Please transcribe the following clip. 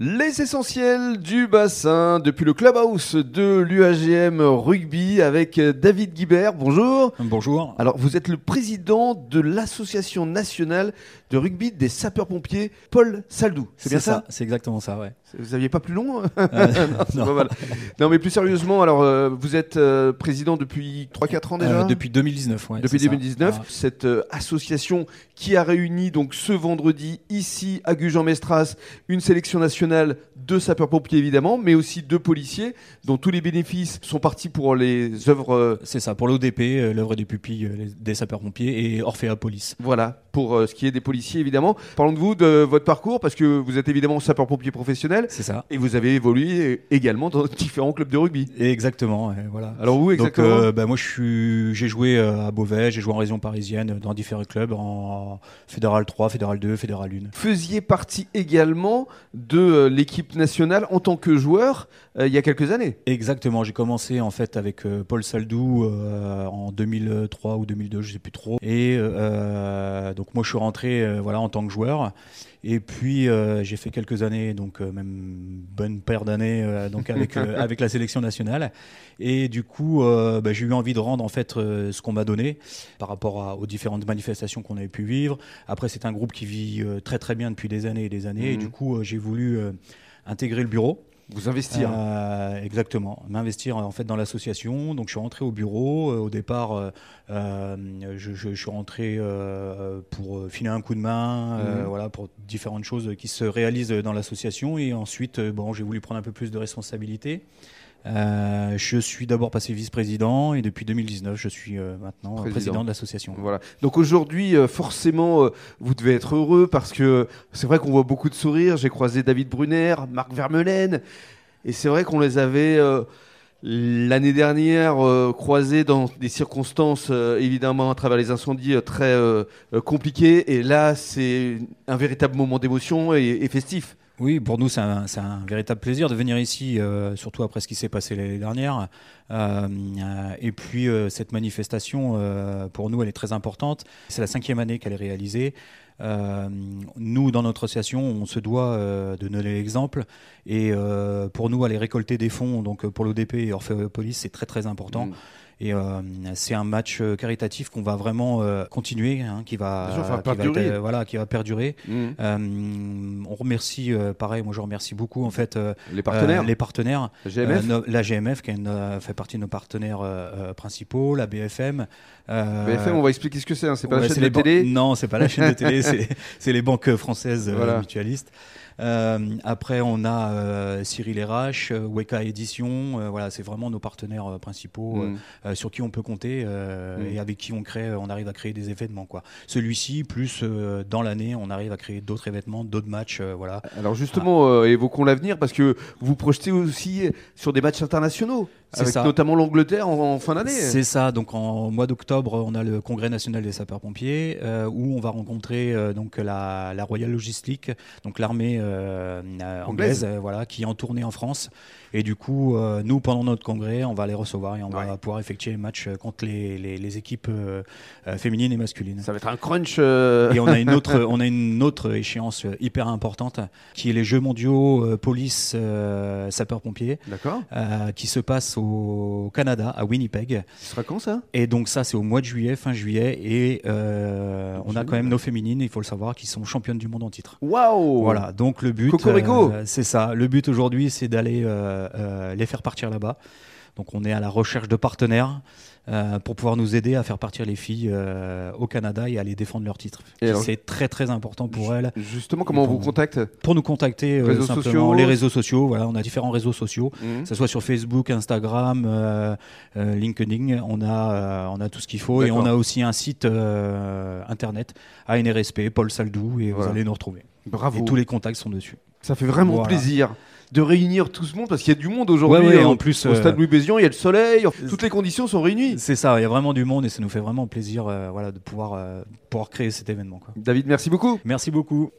Les essentiels du bassin depuis le clubhouse de l'UAGM rugby avec David Guibert. Bonjour. Bonjour. Alors vous êtes le président de l'association nationale de rugby des sapeurs-pompiers Paul Saldou. C'est bien ça, C'est exactement ça, ouais. Vous aviez pas plus long euh, non, non. mais plus sérieusement, alors euh, vous êtes euh, président depuis 3-4 ans déjà Depuis 2019, ouais. Depuis 2019, cette association qui a réuni donc ce vendredi ici à Gujan-Mestras une sélection nationale de sapeurs-pompiers évidemment, mais aussi de policiers dont tous les bénéfices sont partis pour les œuvres. C'est ça, pour l'ODP, l'œuvre des pupilles des sapeurs-pompiers et Orphea Police. Voilà, pour ce qui est des policiers évidemment. Parlons de vous, de votre parcours, parce que vous êtes évidemment sapeur-pompier professionnel. C'est ça. Et vous avez évolué également dans différents clubs de rugby. Exactement, voilà. Alors où exactement euh, bah, Moi, j'ai joué euh, à Beauvais, j'ai joué en région parisienne dans différents clubs, en Fédéral 3, Fédéral 2, Fédéral 1. Faisiez partie également de euh, l'équipe nationale en tant que joueur il y a quelques années. Exactement, j'ai commencé en fait avec Paul Saldou en 2003 ou 2002, je sais plus trop. Et donc moi je suis rentré voilà en tant que joueur. Et puis j'ai fait quelques années, donc euh, bonne paire d'années, euh, donc avec avec la sélection nationale. Et du coup, bah, j'ai eu envie de rendre en fait ce qu'on m'a donné par rapport aux différentes manifestations qu'on avait pu vivre. Après, c'est un groupe qui vit très très bien depuis des années et des années. Et mmh. du coup, j'ai voulu intégrer le bureau. Vous investir euh, Exactement, m'investir en fait dans l'association. Donc je suis rentré au bureau. Euh, au départ, euh, je, suis rentré pour filer un coup de main, mhm. voilà, pour différentes choses qui se réalisent dans l'association. Et ensuite, bon, j'ai voulu prendre un peu plus de responsabilité. Je suis d'abord passé vice-président et depuis 2019, je suis maintenant président, de l'association. Voilà. Donc aujourd'hui, forcément, vous devez être heureux parce que c'est vrai qu'on voit beaucoup de sourires. J'ai croisé David Brunner, Marc Vermeulen. Et c'est vrai qu'on les avait euh, l'année dernière euh, croisés dans des circonstances, euh, évidemment, à travers les incendies très compliquées. Et là, c'est un véritable moment d'émotion et, festif. Oui, pour nous, c'est un, véritable plaisir de venir ici, surtout après ce qui s'est passé l'année dernière. et puis, cette manifestation, pour nous, elle est très importante. C'est la cinquième année qu'elle est réalisée. Euh, nous, dans notre association, on se doit euh, de donner l'exemple. Et euh, pour nous, aller récolter des fonds, donc pour l'ODP et Orphéopolis, c'est très très important. Mm. Et euh, c'est un match euh, caritatif qu'on va vraiment euh, continuer, hein, qui va, perdurer. voilà, qui va perdurer. Mmh. on remercie, pareil, moi je remercie beaucoup en fait les partenaires, les partenaires, GMF. la GMF qui fait partie de nos partenaires principaux, la BFM. BFM, on va expliquer ce que c'est. Hein. C'est pas la chaîne de télé. Non, c'est pas la chaîne de télé, c'est les banques françaises mutualistes. Euh, après, on a euh, Cyril RH, euh, Weka Édition. voilà, c'est vraiment nos partenaires principaux mm. sur qui on peut compter mm. et avec qui on crée, on arrive à créer des événements. Quoi. Celui-ci, plus dans l'année, on arrive à créer d'autres événements, d'autres matchs. voilà. Alors justement, évoquons l'avenir parce que vous projetez aussi sur des matchs internationaux. Avec notamment l'Angleterre en, fin d'année. C'est ça. Donc en mois d'octobre, on a le Congrès national des sapeurs-pompiers où on va rencontrer donc la, la Royal Logistic, donc l'armée anglaise, euh, voilà, qui est en tournée en France. Et du coup, euh, nous, pendant notre congrès, on va les recevoir et on va pouvoir effectuer les matchs contre les, les, équipes féminines et masculines. Ça va être un crunch. Et on a une autre, on a une autre échéance hyper importante qui est les Jeux mondiaux police sapeurs-pompiers. D'accord. qui se passe au Canada, à Winnipeg. Ce sera quand ça? Et donc ça, c'est au mois de juillet, fin juillet, et on a quand même nos féminines, il faut le savoir, qui sont championnes du monde en titre. Waouh Voilà. Donc le but, euh, c'est ça. Le but aujourd'hui, c'est d'aller euh, euh, les faire partir là-bas. Donc on est à la recherche de partenaires pour pouvoir nous aider à faire partir les filles au Canada et à aller défendre leur titre. C'est très très important pour elles. Justement, comment on vous contacte Pour nous contacter simplement les réseaux sociaux. Voilà, on a différents réseaux sociaux, mmh. que ce soit sur Facebook, Instagram, LinkedIn. On a on a tout ce qu'il faut et on a aussi un site internet ANRSP, Paul Saldou et vous allez nous retrouver. Bravo. Et tous les contacts sont dessus. Ça fait vraiment plaisir de réunir tout ce monde parce qu'il y a du monde aujourd'hui. en plus, au stade euh, Louis Bézion, il y a le soleil, toutes les conditions sont réunies. C'est ça, il y a vraiment du monde et ça nous fait vraiment plaisir euh, voilà, de pouvoir, euh, pouvoir créer cet événement. Quoi. David, merci beaucoup. Merci beaucoup.